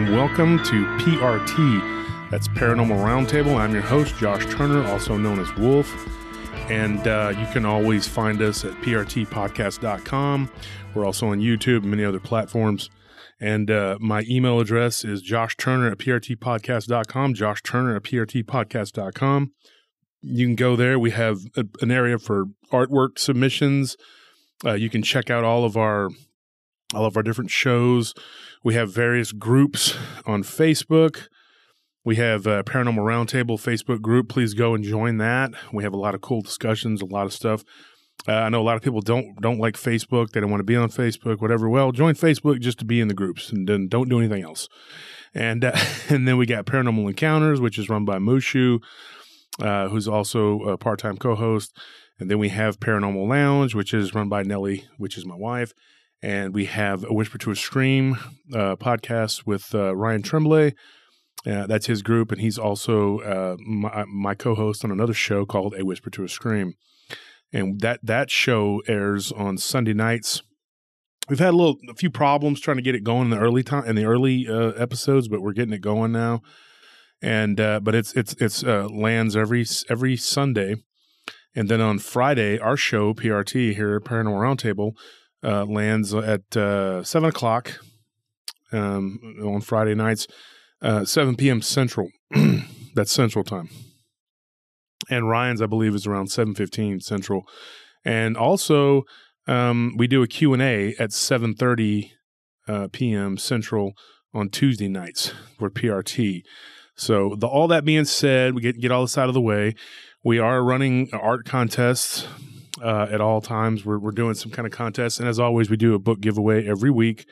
And welcome to PRT. That's Paranormal Roundtable. I'm your host, Josh Turner, also known as Wolf. And uh, you can always find us at prtpodcast.com. We're also on YouTube and many other platforms. And uh, my email address is Josh Turner at prtpodcast.com, Josh Turner at prtpodcast.com. You can go there. We have a, an area for artwork submissions. Uh, you can check out all of our all of our different shows. We have various groups on Facebook. We have a Paranormal Roundtable Facebook group. Please go and join that. We have a lot of cool discussions, a lot of stuff. Uh, I know a lot of people don't don't like Facebook. They don't want to be on Facebook, whatever. Well, join Facebook just to be in the groups, and then don't do anything else. And uh, and then we got Paranormal Encounters, which is run by Mushu, uh, who's also a part time co host. And then we have Paranormal Lounge, which is run by Nellie, which is my wife and we have a Whisper to a Scream uh, podcast with uh, Ryan Tremblay. Uh, that's his group, and he's also uh, my, my, co-host on another show called A Whisper to a Scream. And that that show airs on Sunday nights. We've had a little, a few problems trying to get it going in the early time in the early uh, episodes, but we're getting it going now. And uh, but it's it's it's lands every every Sunday, and then on Friday our show PRT here at Paranormal Roundtable uh, lands at uh, seven o'clock um, on Friday nights, uh, seven p.m. Central. That's Central time. And Ryan's, I believe, is around seven fifteen Central. And also, um, we do a Q and A at seven thirty uh, p.m. Central on Tuesday nights for PRT. So, the, all that being said, we get get all this out of the way. We are running art contests uh, at all times. We're, we're doing some kind of contest. And as always, we do a book giveaway every week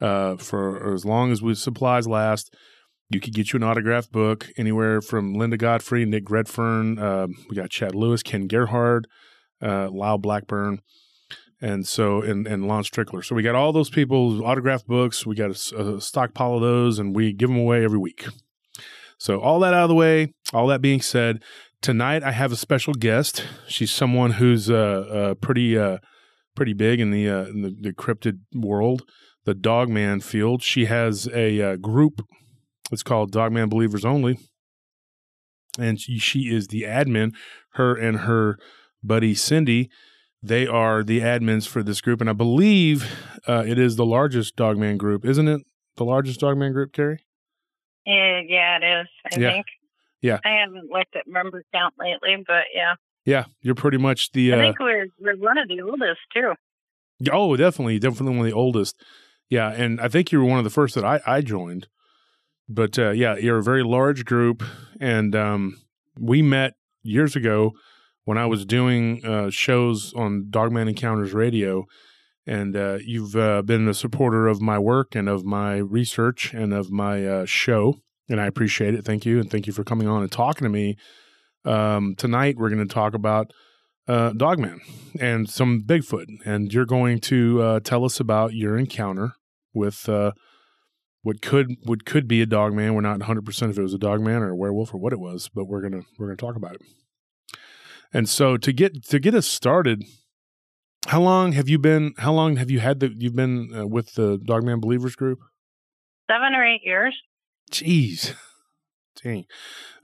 uh, for as long as we supplies last. You could get you an autographed book anywhere from Linda Godfrey, Nick Redfern. Uh, we got Chad Lewis, Ken Gerhard, uh, Lyle Blackburn, and so and and Lon Strickler. So we got all those people autographed books. We got a, a stockpile of those, and we give them away every week. So all that out of the way. All that being said, tonight I have a special guest. She's someone who's uh, uh pretty uh, pretty big in the, uh, in the, the cryptid world, the Dogman field. She has a uh, group. It's called Dogman Believers Only, and she, she is the admin. Her and her buddy Cindy. They are the admins for this group, and I believe uh, it is the largest Dogman group, isn't it? The largest Dogman group, Carrie? Yeah, yeah, it is. I yeah. think. Yeah. I haven't looked at member count lately, but yeah. Yeah, you're pretty much the. Uh, I think we're we're one of the oldest too. Oh, definitely, definitely one of the oldest. Yeah, and I think you were one of the first that I I joined. But uh, yeah, you're a very large group, and um, we met years ago when I was doing uh, shows on Dogman Encounters Radio, and uh, you've uh, been a supporter of my work and of my research and of my uh, show and I appreciate it. Thank you, and thank you for coming on and talking to me. Um, tonight, we're going to talk about uh, Dogman and some Bigfoot, and you're going to uh, tell us about your encounter with uh, what could what could be a Dogman. We're not 100 percent if it was a Dogman or a werewolf or what it was, but we're gonna we're gonna talk about it. And so to get to get us started, how long have you been? How long have you had the you've been uh, with the Dogman Believers group? Seven or eight years. Jeez. Dang.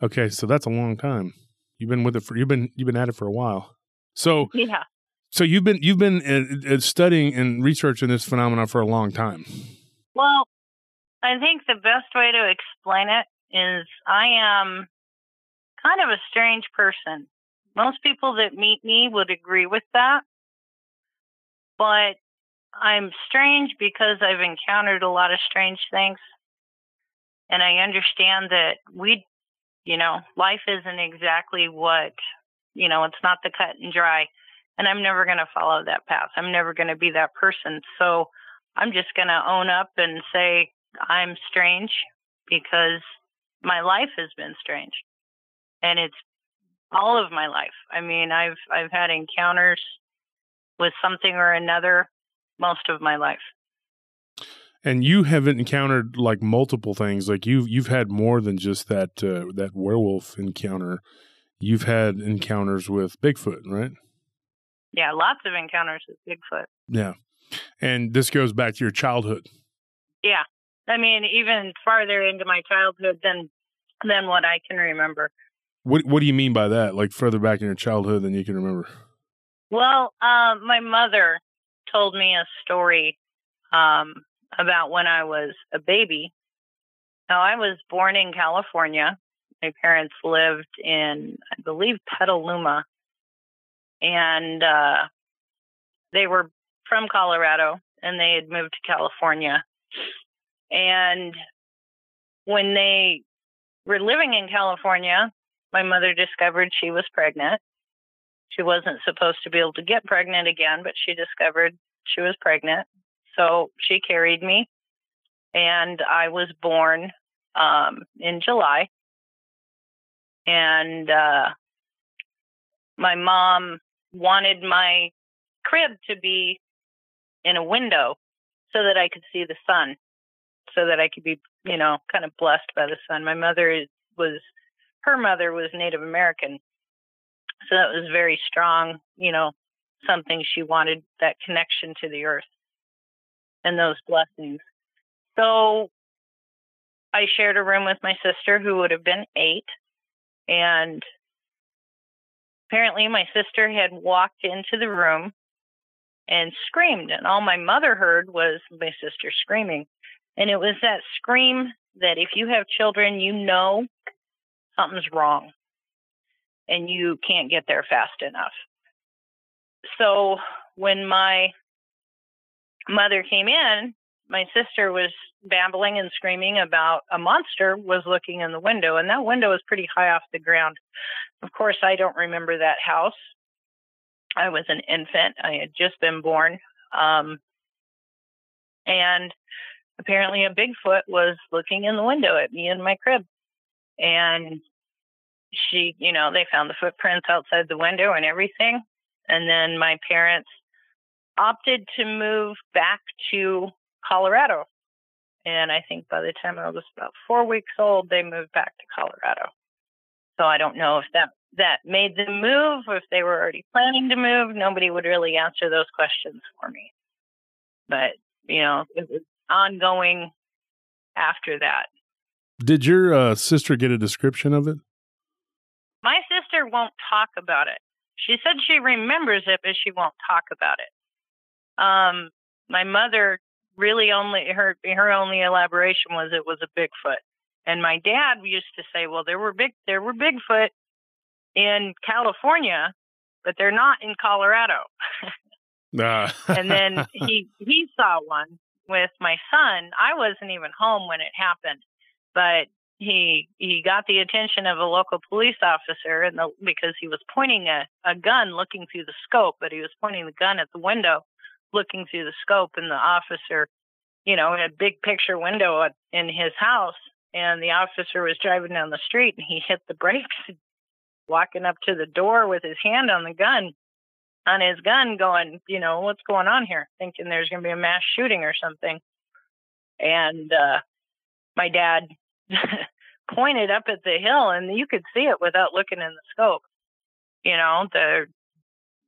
Okay, so that's a long time. You've been with it for you've been you've been at it for a while. So yeah. So you've been you've been uh, uh, studying and researching this phenomenon for a long time. Well, I think the best way to explain it is I am kind of a strange person. Most people that meet me would agree with that. But I'm strange because I've encountered a lot of strange things and I understand that we, you know, life isn't exactly what, you know, it's not the cut and dry. And I'm never going to follow that path. I'm never going to be that person. So I'm just going to own up and say I'm strange because my life has been strange. And it's all of my life. I mean, I've I've had encounters with something or another most of my life and you haven't encountered like multiple things. Like you've you've had more than just that uh, that werewolf encounter. You've had encounters with bigfoot right? Yeah lots of encounters with bigfoot. Yeah. And this goes back to your childhood. Yeah. I mean, even farther into my childhood than than what I can remember. What What do you mean by that? Like further back in your childhood than you can remember? Well, um, my mother told me a story um, about when I was a baby. Now, I was born in California. My parents lived in, I believe, Petaluma, and uh, they were from Colorado, and they had moved to California. And when they were living in California, my mother discovered she was pregnant. She wasn't supposed to be able to get pregnant again, but she discovered she was pregnant. So she carried me, and I was born um, in July. And uh, my mom wanted my crib to be in a window so that I could see the sun, so that I could be, you know, kind of blessed by the sun. My mother was, her mother was Native American. So that was very strong, you know, something she wanted that connection to the earth and those blessings. So I shared a room with my sister who would have been eight. And apparently my sister had walked into the room and screamed. And all my mother heard was my sister screaming. And it was that scream that if you have children, you know something's wrong and you can't get there fast enough. So when my mother came in, my sister was babbling and screaming about a monster was looking in the window, and that window was pretty high off the ground. Of course, I don't remember that house. I was an infant. I had just been born. Um, and apparently a Bigfoot was looking in the window at me in my crib. And she, you know, they found the footprints outside the window and everything. And then my parents opted to move back to Colorado. And I think by the time I was about four weeks old, they moved back to Colorado. So I don't know if that that made them move or if they were already planning to move. Nobody would really answer those questions for me. But, you know, it was ongoing after that. Did your uh, sister get a description of it? My sister won't talk about it. She said she remembers it, but she won't talk about it. Um, my mother really only her her only elaboration was it was a Bigfoot. And my dad used to say, "Well, there were big there were Bigfoot in California, but they're not in Colorado." uh. and then he he saw one with my son. I wasn't even home when it happened, but he he got the attention of a local police officer and the because he was pointing a, a gun looking through the scope, but he was pointing the gun at the window looking through the scope and the officer, you know, had a big picture window in his house and the officer was driving down the street and he hit the brakes walking up to the door with his hand on the gun on his gun going, you know, what's going on here? Thinking there's going to be a mass shooting or something. And uh my dad pointed up at the hill and you could see it without looking in the scope. You know, the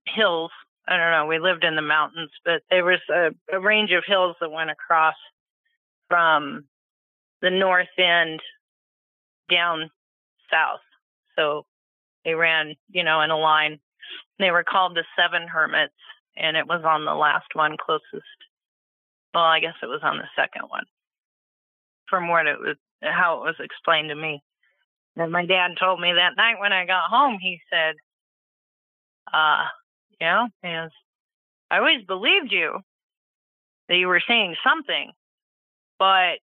hills I don't know, we lived in the mountains, but there was a, a range of hills that went across from the north end down south. So they ran, you know, in a line. They were called the Seven Hermits, and it was on the last one closest. Well, I guess it was on the second one, from what it was, how it was explained to me. And my dad told me that night when I got home, he said, uh, know, and I always believed you that you were seeing something, but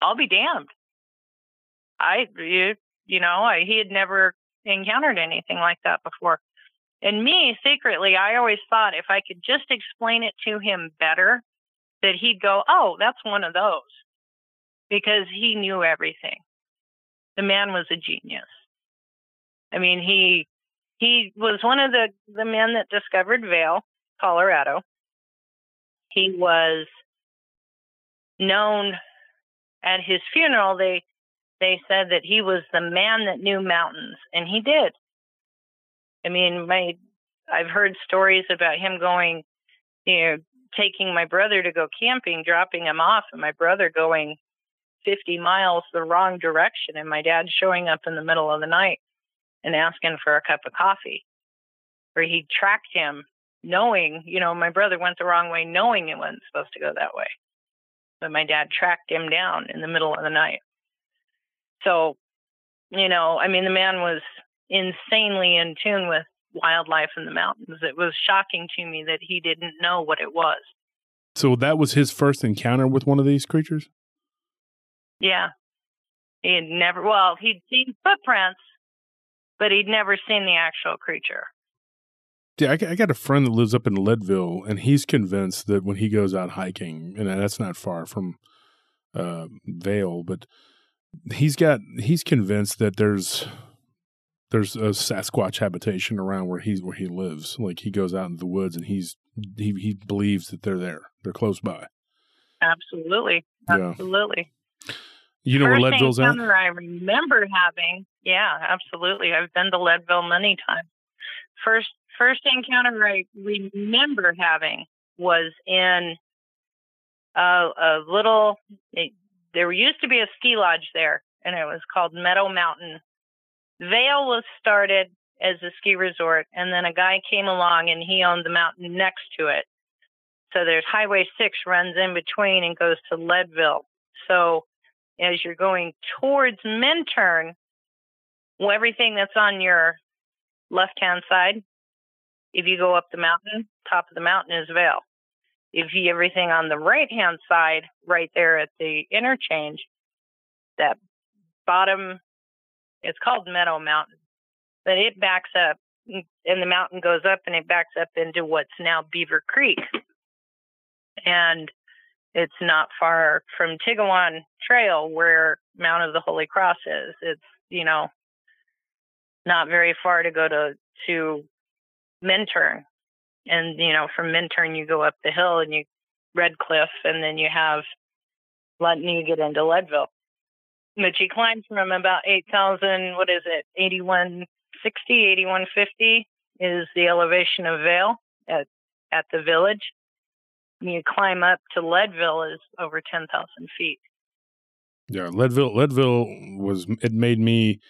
I'll be damned. I, you, you know, I, he had never encountered anything like that before. And me, secretly, I always thought if I could just explain it to him better, that he'd go, oh, that's one of those. Because he knew everything. The man was a genius. I mean, he he was one of the, the men that discovered Vail, Colorado. He was known at his funeral. They they said that he was the man that knew mountains, and he did. I mean, my I've heard stories about him going, you know, taking my brother to go camping, dropping him off, and my brother going 50 miles the wrong direction, and my dad showing up in the middle of the night and asking for a cup of coffee. Or he tracked him knowing, you know, my brother went the wrong way, knowing it wasn't supposed to go that way. But my dad tracked him down in the middle of the night. So, you know, I mean, the man was insanely in tune with wildlife in the mountains. It was shocking to me that he didn't know what it was. So that was his first encounter with one of these creatures? Yeah. He had never, well, he'd seen footprints, but he'd never seen the actual creature. Yeah, I, I got a friend that lives up in Leadville, and he's convinced that when he goes out hiking, and that's not far from uh, Vail, but he's got he's convinced that there's there's a Sasquatch habitation around where he's where he lives. Like he goes out in the woods, and he's he he believes that they're there, they're close by. Absolutely, absolutely. Yeah. You know First where Leadville's at? I remember having, yeah, absolutely. I've been to Leadville many times. First first encounter I remember having was in a, a little. It, there used to be a ski lodge there, and it was called Meadow Mountain. Vail was started as a ski resort, and then a guy came along and he owned the mountain next to it. So there's Highway 6 runs in between and goes to Leadville. So as you're going towards Minturn, well, everything that's on your left hand side if you go up the mountain, top of the mountain is Vail. If you everything on the right hand side, right there at the interchange, that bottom, it's called Meadow Mountain, but it backs up and the mountain goes up and it backs up into what's now Beaver Creek. And it's not far from Tigiwon Trail where Mount of the Holy Cross is. It's, you know, not very far to go to to Minturn. And, you know, from Minturn, you go up the hill and you Red Cliff, and then you have, then you get into Leadville. But you climb from about 8,000, what is it, 8160, 8150 is the elevation of Vail at, at the village. And you climb up to Leadville is over 10,000 feet. Yeah, Leadville, Leadville was, it made me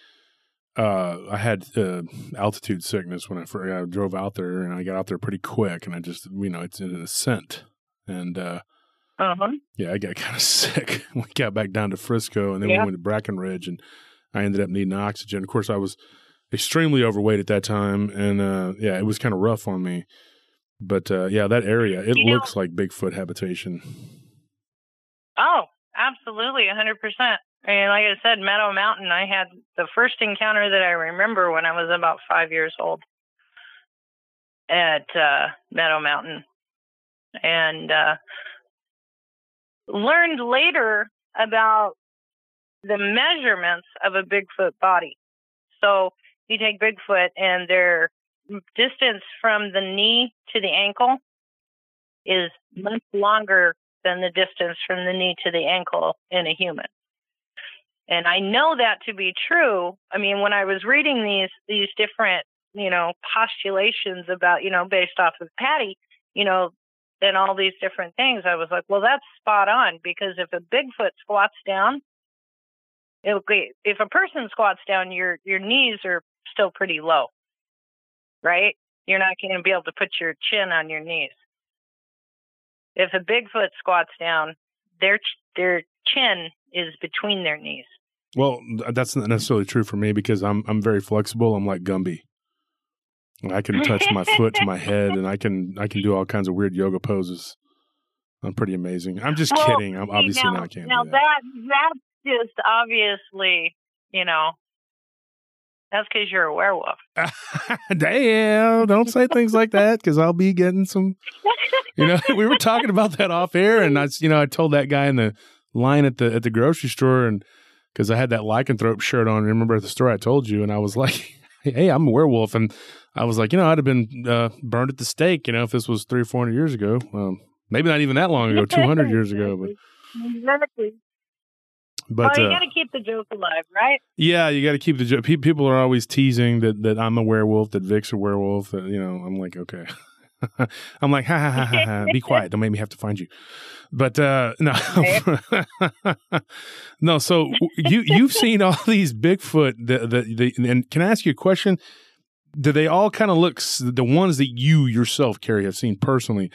uh, I had uh, altitude sickness when I, first, I drove out there, and I got out there pretty quick, and I just, you know, it's an ascent, and uh, uh-huh. yeah, I got kind of sick. we got back down to Frisco, and then yeah. we went to Breckenridge, and I ended up needing oxygen. Of course, I was extremely overweight at that time, and uh, yeah, it was kind of rough on me. But uh, yeah, that area it you looks know, like Bigfoot habitation. Oh, absolutely, hundred percent. And like I said, Meadow Mountain, I had the first encounter that I remember when I was about five years old at uh, Meadow Mountain. And uh, learned later about the measurements of a Bigfoot body. So you take Bigfoot and their distance from the knee to the ankle is much longer than the distance from the knee to the ankle in a human. And I know that to be true. I mean, when I was reading these these different, you know, postulations about, you know, based off of Patty, you know, and all these different things, I was like, well, that's spot on because if a Bigfoot squats down, it'll be, if a person squats down, your your knees are still pretty low, right? You're not going to be able to put your chin on your knees. If a Bigfoot squats down, their their chin is between their knees. Well, uh, that's not necessarily true for me because I'm I'm very flexible. I'm like Gumby. I can touch my foot to my head, and I can I can do all kinds of weird yoga poses. I'm pretty amazing. I'm just well, kidding. I'm obviously now, not can't. Now that. that that's just obviously, you know, that's because you're a werewolf. Damn! Don't say things like that because I'll be getting some. You know, we were talking about that off air, and I, you know, I told that guy in the line at the at the grocery store, and because I had that lycanthrope shirt on. Remember the story I told you, and I was like, "Hey, I'm a werewolf," and I was like, you know, I'd have been uh, burned at the stake, you know, if this was three or four hundred years ago. Um, maybe not even that long ago, two hundred years ago, but exactly. But oh, you uh, got to keep the joke alive, right? Yeah, you got to keep the joke. People are always teasing that that I'm a werewolf, that Vic's a werewolf. That, you know, I'm like, okay. I'm like, ha ha ha ha, ha. be quiet. Don't make me have to find you. But uh, no, no. So you you've seen all these Bigfoot. The, the the and can I ask you a question? Do they all kind of look the ones that you yourself, Carrie, have seen personally?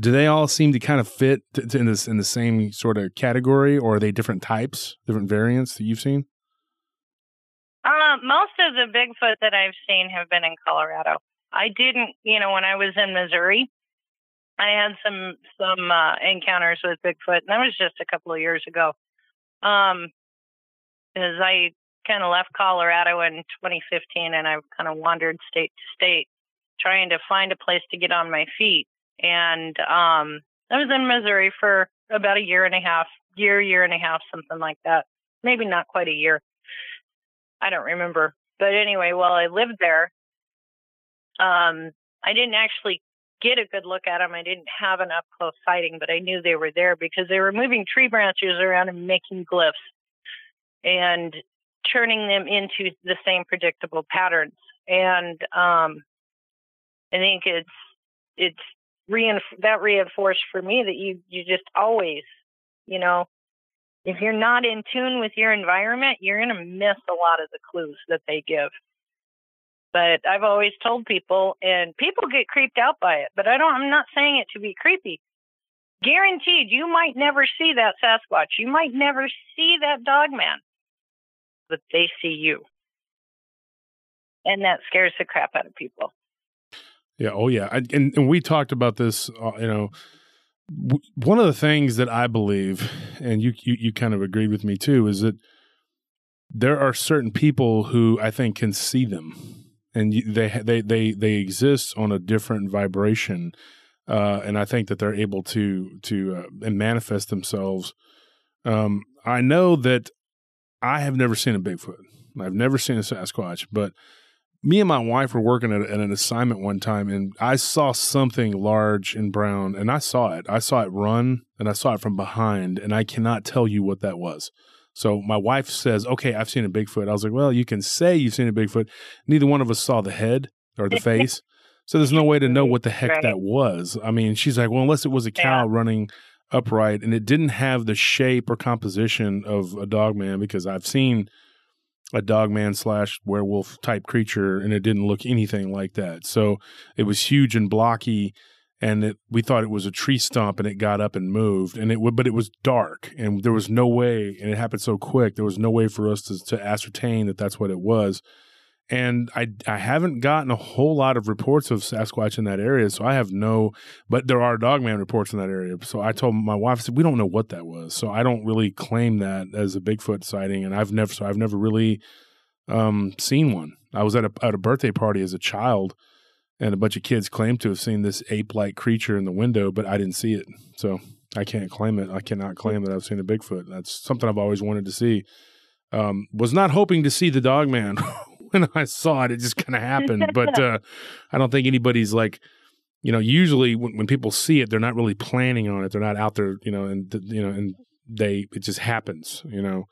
Do they all seem to kind of fit to, to in this in the same sort of category, or are they different types, different variants that you've seen? Uh, most of the Bigfoot that I've seen have been in Colorado. I didn't, you know, when I was in Missouri, I had some some uh, encounters with Bigfoot, and that was just a couple of years ago. Um, as I kind of left Colorado in 2015, and I've kind of wandered state to state, trying to find a place to get on my feet. And um, I was in Missouri for about a year and a half, year, year and a half, something like that. Maybe not quite a year. I don't remember. But anyway, while I lived there, um, I didn't actually get a good look at them. I didn't have an up close sighting, but I knew they were there because they were moving tree branches around and making glyphs and turning them into the same predictable patterns. And um, I think it's it's reinf- that reinforced for me that you you just always, you know, if you're not in tune with your environment, you're going to miss a lot of the clues that they give. But I've always told people, and people get creeped out by it, but I don't, I'm not saying it to be creepy. Guaranteed, you might never see that Sasquatch. You might never see that dog man, but they see you. And that scares the crap out of people. Yeah. Oh, yeah. I, and, and we talked about this, uh, you know, one of the things that I believe, and you, you, you kind of agreed with me too, is that there are certain people who I think can see them, and they they they they exist on a different vibration, uh, and I think that they're able to to uh, manifest themselves. Um, I know that I have never seen a Bigfoot. I've never seen a Sasquatch, but me and my wife were working at, at, an assignment one time and I saw something large and brown and I saw it. I saw it run and I saw it from behind and I cannot tell you what that was. So my wife says, Okay, I've seen a Bigfoot. I was like, Well, you can say you've seen a Bigfoot. Neither one of us saw the head or the face. So there's no way to know what the heck right. that was. I mean, she's like, Well, unless it was a cow yeah. running upright and it didn't have the shape or composition of a dog man because I've seen a dog man slash werewolf type creature, and it didn't look anything like that. So it was huge and blocky, and it, we thought it was a tree stump, and it got up and moved, and it but it was dark, and there was no way, and it happened so quick. There was no way for us to, to ascertain that that's what it was and I I haven't gotten a whole lot of reports of Sasquatch in that area, so I have no. But there are Dogman reports in that area. So I told my wife, I said we don't know what that was, so I don't really claim that as a Bigfoot sighting, and I've never so I've never really um, seen one. I was at a at a birthday party as a child, and a bunch of kids claim to have seen this ape like creature in the window, but I didn't see it, so I can't claim it. I cannot claim that I've seen a Bigfoot. That's something I've always wanted to see. Um, was not hoping to see the Dogman when I saw it. It just kind of happened. but uh, I don't think anybody's like, you know, usually when, when, people see it, they're not really planning on it. They're not out there, you know, and you know, and they it just happens, you know.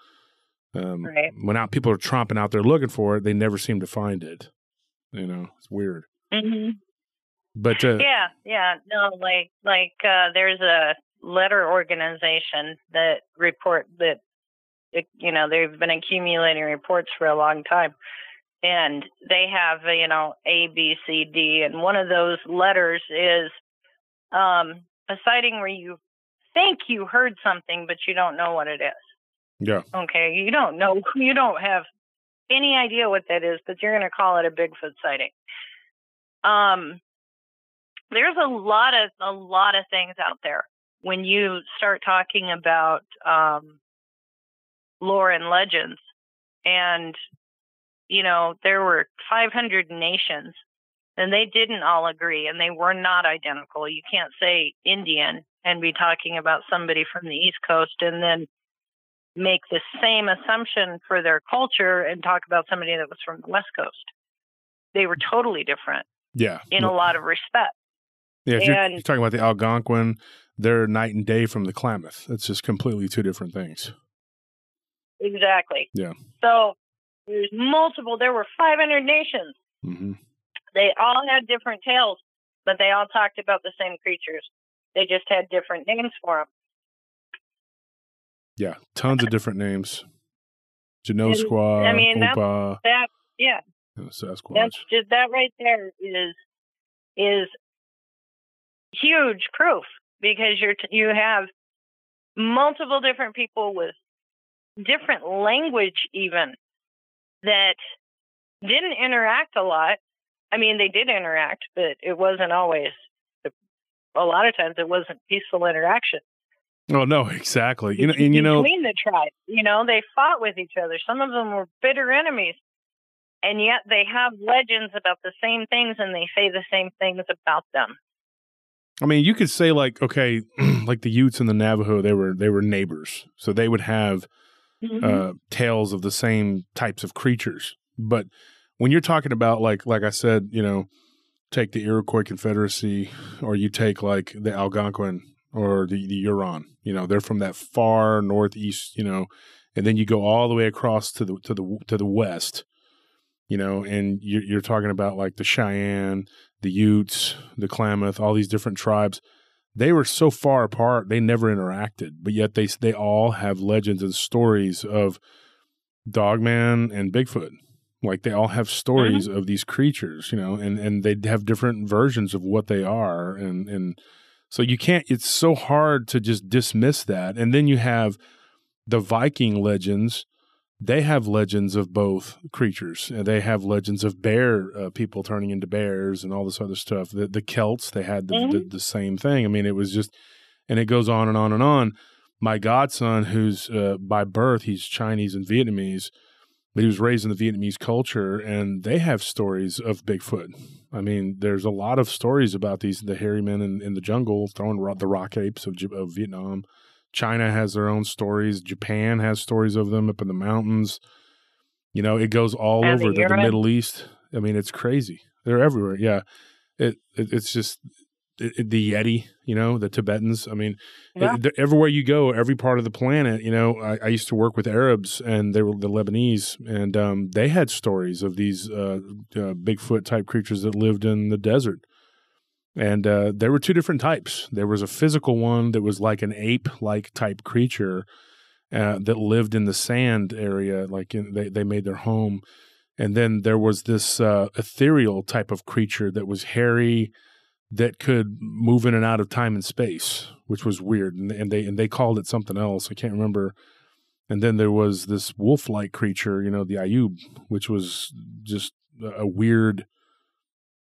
Um, right. When out people are tromping out there looking for it, they never seem to find it. You know, it's weird. Mm-hmm. But uh, yeah, yeah, no, like like uh, there's a letter organization that report that it, you know they've been accumulating reports for a long time and they have you know A, B, C, D, and one of those letters is um, a sighting where you think you heard something, but you don't know what it is. Yeah. Okay, you don't know, you don't have any idea what that is, but you're going to call it a Bigfoot sighting. Um, there's a lot of a lot of things out there when you start talking about um, lore and legends and you know, there were 500 nations and they didn't all agree and they were not identical. You can't say Indian and be talking about somebody from the East Coast and then make the same assumption for their culture and talk about somebody that was from the West Coast. They were totally different. Yeah. In a lot of respect. Yeah, if and, you're, you're talking about the Algonquin, they're night and day from the Klamath. It's just completely two different things. Exactly. Yeah. So there's multiple. There were 500 nations. Mm-hmm. They all had different tales, but they all talked about the same creatures. They just had different names for them. Yeah, tons of different names. Genoskwa, I mean, that's, Oompa, that yeah, Sasquatch. that's just that right there is is huge proof because you're t- you have multiple different people with different language even that didn't interact a lot. I mean, they did interact, but it wasn't always. A lot of times, it wasn't peaceful interaction. oh no, exactly. You know, and you know, between the tribes, you know, they fought with each other. Some of them were bitter enemies, and yet they have legends about the same things, and they say the same things about them. I mean, you could say like, okay, like the Utes and the Navajo, they were they were neighbors, so they would have Mhm. uh, tales of the same types of creatures. But when you're talking about like like I said, you know, take the Iroquois Confederacy, or you take like the Algonquin or the, the Huron, you know, they're from that far northeast, you know, and then you go all the way across to the to the to the west, you know, and you're, you're talking about like the Cheyenne, the Utes, the Klamath, all these different tribes. They were so far apart they never interacted but yet they they all have legends and stories of dogman and bigfoot. Like they all have mm-hmm. stories of these creatures you know and and they have different versions of what they are and and so you can't it's so hard to just dismiss that. And then you have the viking legends they have legends of both creatures. And they have legends of bear uh, people turning into bears and all this other stuff. The, the Celts, they had the, the, Mhm. the same thing. I mean, it was just, and it goes on and on and on. My godson, who's uh, by birth, he's Chinese and Vietnamese, but he was raised in the Vietnamese culture, and they have stories of Bigfoot. I mean, there's a lot of stories about these the hairy men in, in the jungle throwing ro- the rock apes of, of Vietnam. China has their own stories. Japan has stories of them up in the mountains. You know, it goes all And over the, the Middle East. I mean, it's crazy. They're everywhere. Yeah, it, it it's just it, the Yeti. You know, the Tibetans. I mean, Yeah. everywhere you go, every part of the planet. You know, I, I used to work with Arabs, and they were the Lebanese, and um, they had stories of these uh, uh, Bigfoot type creatures that lived in the desert. And uh, there were two different types. There was a physical one that was like an ape-like type creature uh, that lived in the sand area, like in, they they made their home. And then there was this uh, ethereal type of creature that was hairy, that could move in and out of time and space, which was weird. And, and they and they called it something else. I can't remember. And then there was this wolf-like creature, you know, the Ayub, which was just a weird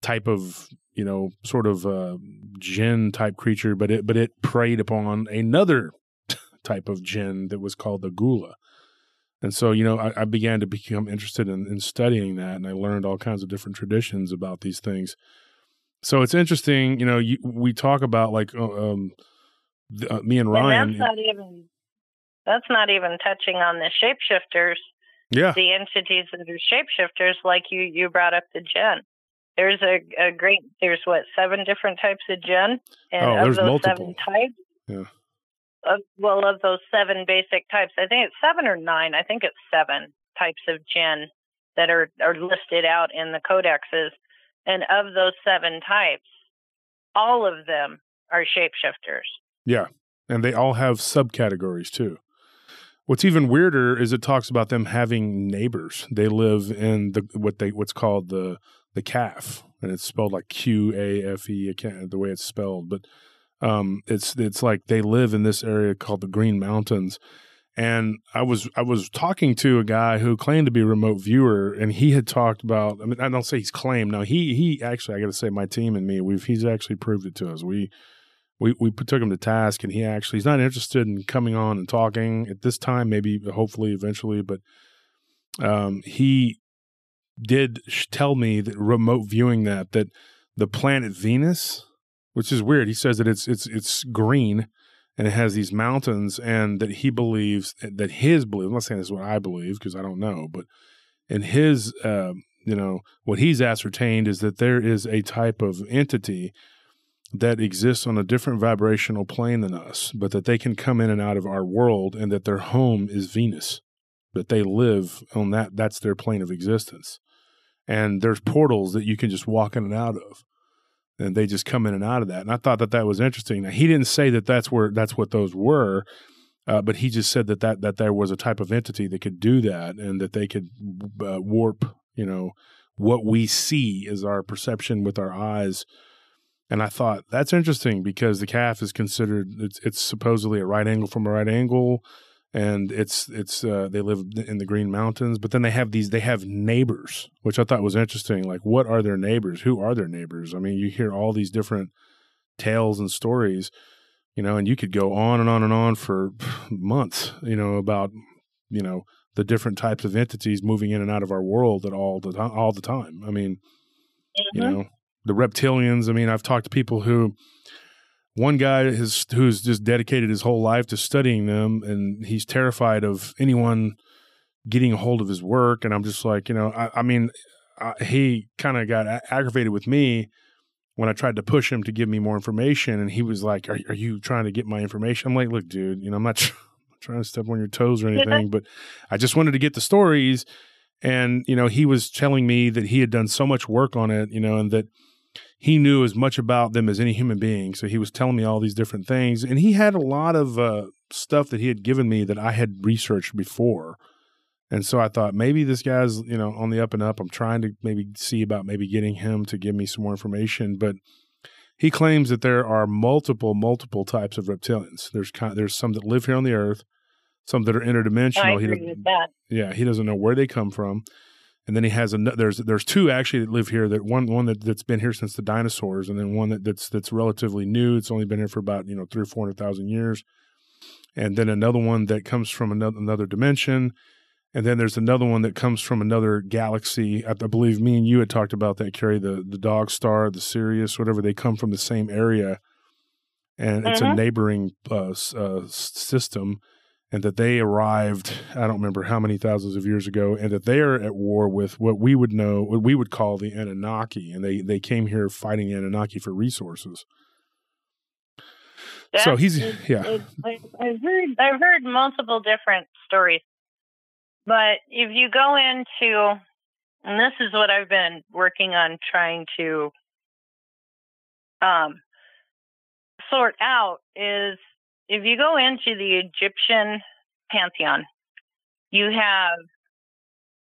type of you know sort of uh, jinn type creature, but it but it preyed upon another type of jinn that was called the gula. And so, you know, I, I began to become interested in, in studying that, and I learned all kinds of different traditions about these things. So it's interesting, you know. You, we talk about like uh, um, the, uh, me and Ryan. And that's not even that's not even touching on the shapeshifters, yeah, the entities that are shapeshifters, like you you brought up the jinn. There's a, a great there's what seven different types of jinn, and Oh, of those multiple. seven types, Yeah. of, well, of those seven basic types, I think it's seven or nine. I think it's seven types of jinn that are are listed out in the codexes, and of those seven types, all of them are shapeshifters. Yeah, and they all have subcategories too. What's even weirder is it talks about them having neighbors. They live in the what they what's called the the Qaf, and it's spelled like Q A F E. I can't the way it's spelled, but um, it's it's like they live in this area called the Green Mountains. And I was I was talking to a guy who claimed to be a remote viewer, and he had talked about. I mean, I don't say he's claimed. No, he he actually I got to say my team and me we've he's actually proved it to us. We we we took him to task, and he actually he's not interested in coming on and talking at this time. Maybe hopefully eventually, but um, he did tell me that remote viewing that that the planet Venus, which is weird. He says that it's it's it's green and it has these mountains, and that he believes that his belief. I'm not saying this is what I believe because I don't know, but in his um, you know what he's ascertained is that there is a type of entity that exists on a different vibrational plane than us, but that they can come in and out of our world, and that their home is Venus, that they live on that. That's their plane of existence, and there's portals that you can just walk in and out of. and they just come in and out of that. And I thought that that was interesting. Now he didn't say that that's where that's what those were, uh, but he just said that that that there was a type of entity that could do that and that they could uh, warp, you know, what we see is our perception with our eyes. And I thought that's interesting because the Qaf is considered it's, it's supposedly a right angle from a right angle and it's it's uh, they live in the Green Mountains, but then they have these they have neighbors, which I thought was interesting. Like, what are their neighbors? Who are their neighbors? I mean, you hear all these different tales and stories, you know, and you could go on and on and on for months, you know, about you know the different types of entities moving in and out of our world at all the time. All the time. I mean, mm-hmm. you know, the reptilians. I mean, I've talked to people who one guy has who's just dedicated his whole life to studying them and he's terrified of anyone getting a hold of his work. And i'm just like you know i, I mean I, he kind of got a- aggravated with me when i tried to push him to give me more information and he was like are, are you trying to get my information? I'm like look dude you know i'm not tr- trying to step on your toes or anything but i just wanted to get the stories. And you know he was telling me that he had done so much work on it you know and that he knew as much about them as any human being. So he was telling me all these different things, and he had a lot of uh, stuff that he had given me that I had researched before. And so I thought maybe this guy's you know on the up and up. I'm trying to maybe see about maybe getting him to give me some more information, but he claims that there are multiple multiple types of reptilians. There's kind, there's some that live here on the earth, some that are interdimensional. I agree he with that. Yeah, he doesn't know where they come from and then he has a there's there's two actually that live here that one one that, that's been here since the dinosaurs and then one that, that's that's relatively new. It's only been here for about you know three or four hundred thousand years. And then another one that comes from another another dimension. And then there's another one that comes from another galaxy. I, I believe me and you had talked about that Carrie the the dog star the Sirius whatever. They come from the same area. And it's mm-hmm. a neighboring uh, uh, system and that they arrived, I don't remember how many thousands of years ago, and that they are at war with what we would know, what we would call the Anunnaki, and they they came here fighting Anunnaki for resources. So he's yeah. I've heard I've heard multiple different stories, but if you go into, and this is what I've been working on trying to um, sort out is if you go into the Egyptian pantheon, you have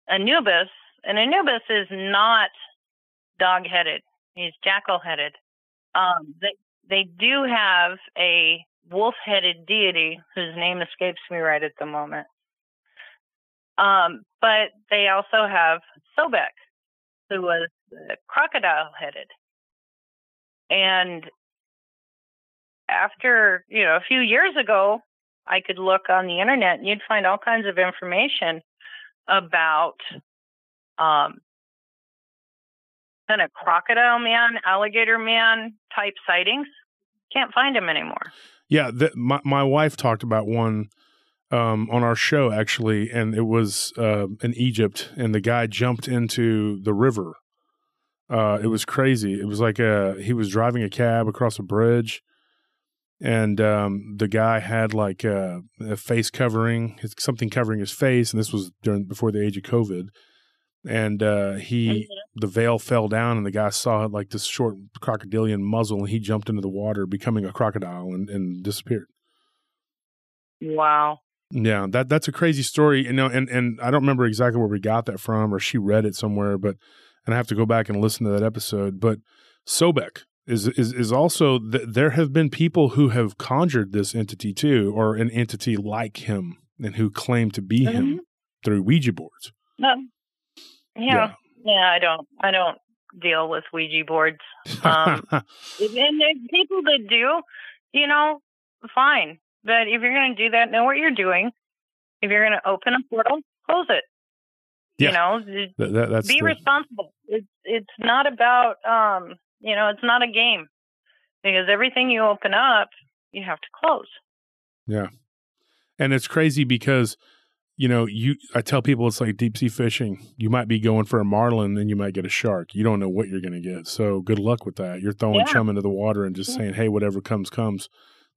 Anubis, and Anubis is not dog headed, he's jackal headed. Um, they, they do have a wolf headed deity whose name escapes me right at the moment. Um, but they also have Sobek, who was crocodile headed. And after, you know, a few years ago, I could look on the internet and you'd find all kinds of information about um, kind of crocodile man, alligator man type sightings. Can't find them anymore. Yeah, the, my my wife talked about one um, on our show actually, and it was uh, in Egypt, and the guy jumped into the river. Uh, it was crazy. It was like a he was driving a cab across a bridge, and um, the guy had like a, a face covering, something covering his face, and this was during before the age of COVID. And uh, he, the veil fell down, and the guy saw it like this short crocodilian muzzle, and he jumped into the water, becoming a crocodile, and, and disappeared. Wow. Yeah, that that's a crazy story. You know, and and I don't remember exactly where we got that from, or she read it somewhere, but and I have to go back and listen to that episode. But Sobek, is is is also th- there have been people who have conjured this entity too, or an entity like him, and who claim to be mm-hmm. him through Ouija boards. Um, yeah, yeah, yeah, I don't, I don't deal with Ouija boards. Um, and there's people that do, you know, fine. But if you're going to do that, know what you're doing. If you're going to open a portal, close it. Yeah. You know, that, that, that's be the... responsible. It's it's not about um you know, it's not a game because everything you open up, you have to close. Yeah. And it's crazy because, you know, you I tell people it's like deep sea fishing. You might be going for a marlin and you might get a shark. You don't know what you're going to get. So good luck with that. You're throwing yeah. chum into the water and just yeah. saying, "Hey, whatever comes comes."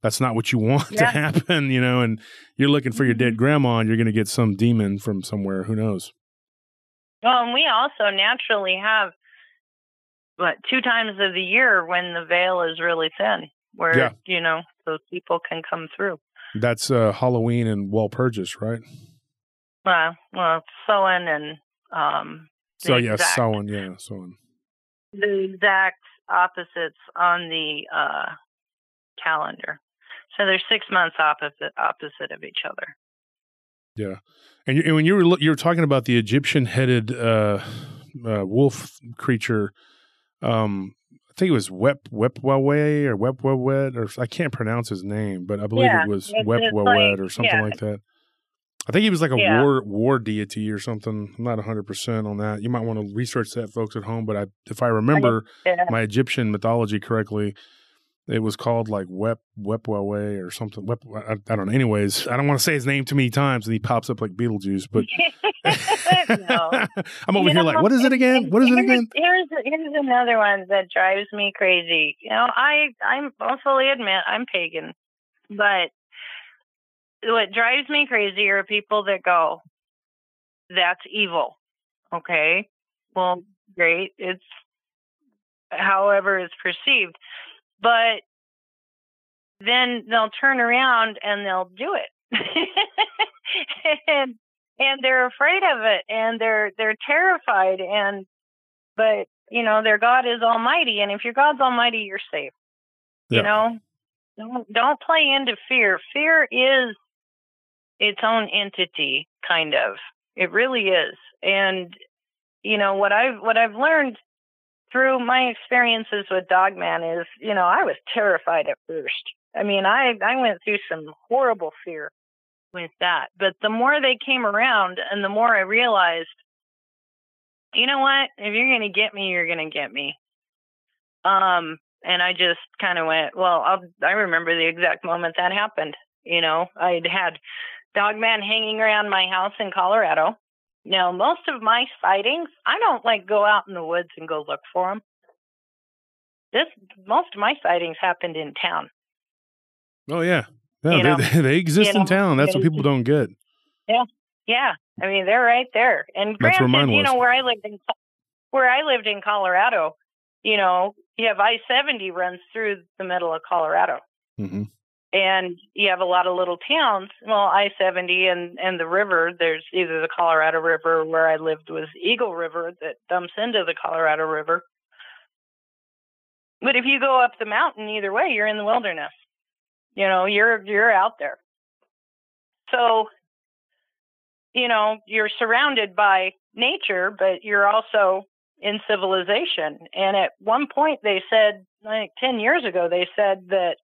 That's not what you want yeah. to happen, you know, and you're looking for your dead mm-hmm. grandma and you're going to get some demon from somewhere, who knows. Well, and we also naturally have what two times of the year when the veil is really thin, where Yeah. you know those people can come through. That's uh, Halloween and Walpurgis, right? Well, well, Samhain and um, So yeah, exact- Samhain, yeah, Samhain. the exact opposites on the uh, calendar. So they're six months opposite opposite of each other. Yeah, and, you, and when you were you were talking about the Egyptian-headed uh, uh, wolf creature, um, I think it was Wep Wepwawet or Wepwawet or I can't pronounce his name, but I believe Yeah, it was Wepwawet like- or something yeah. like that. I think he was like a Yeah. war war deity or something. I'm not 100 percent on that. You might want to research that, folks at home. But I, if I remember my Egyptian mythology correctly, it was called like Wep Wepwawet or something. Wep, I, I don't know. Anyways, I don't want to say his name too many times, and he pops up like Beetlejuice. But. I'm over You here know, like, what is it again? What is it again? Here's here's another one that drives me crazy. You know, I I'm I'll fully admit I'm pagan, but what drives me crazy are people that go, "That's evil." Okay, well, great. It's however it's perceived, but then they'll turn around and they'll do it. and and they're afraid of it and they're they're terrified and but you know their god is almighty and if your god's almighty you're safe. Yeah. you know? Don't don't play into fear. Fear is its own entity kind of. It really is. And you know what i've what i've learned through my experiences with dogman is you know i was terrified at first i mean i i went through some horrible fear with that. But the more they came around and the more I realized, you know what? If you're going to get me, you're going to get me. Um, and I just kind of went, well, I'll, I remember the exact moment that happened. You know, I'd had Dogman hanging around my house in Colorado. Now, most of my sightings, I don't like go out in the woods and go look for them. This, most of my sightings happened in town. Oh yeah, yeah. You they, know, they, they exist in know, town. That's what people don't get. Yeah, yeah. I mean they're right there. And That's where granted, you know where I lived in where I lived in Colorado, you know, you have I seventy runs through the middle of Colorado, hmm and you have a lot of little towns. Well, I seventy and and the river. There's either the Colorado River where I lived was Eagle River that dumps into the Colorado River. But if you go up the mountain, either way, you're in the wilderness. You know, you're you're out there. So, you know, you're surrounded by nature, but you're also in civilization. And at one point, they said, like 10 years ago, they said that